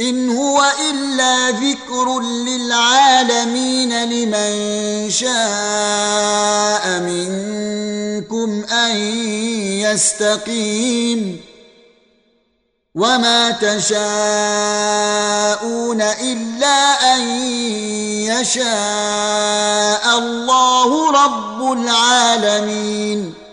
إن هو إلا ذكر للعالمين لمن شاء منكم أن يستقيم وما تشاءون إلا أن يشاء الله رب العالمين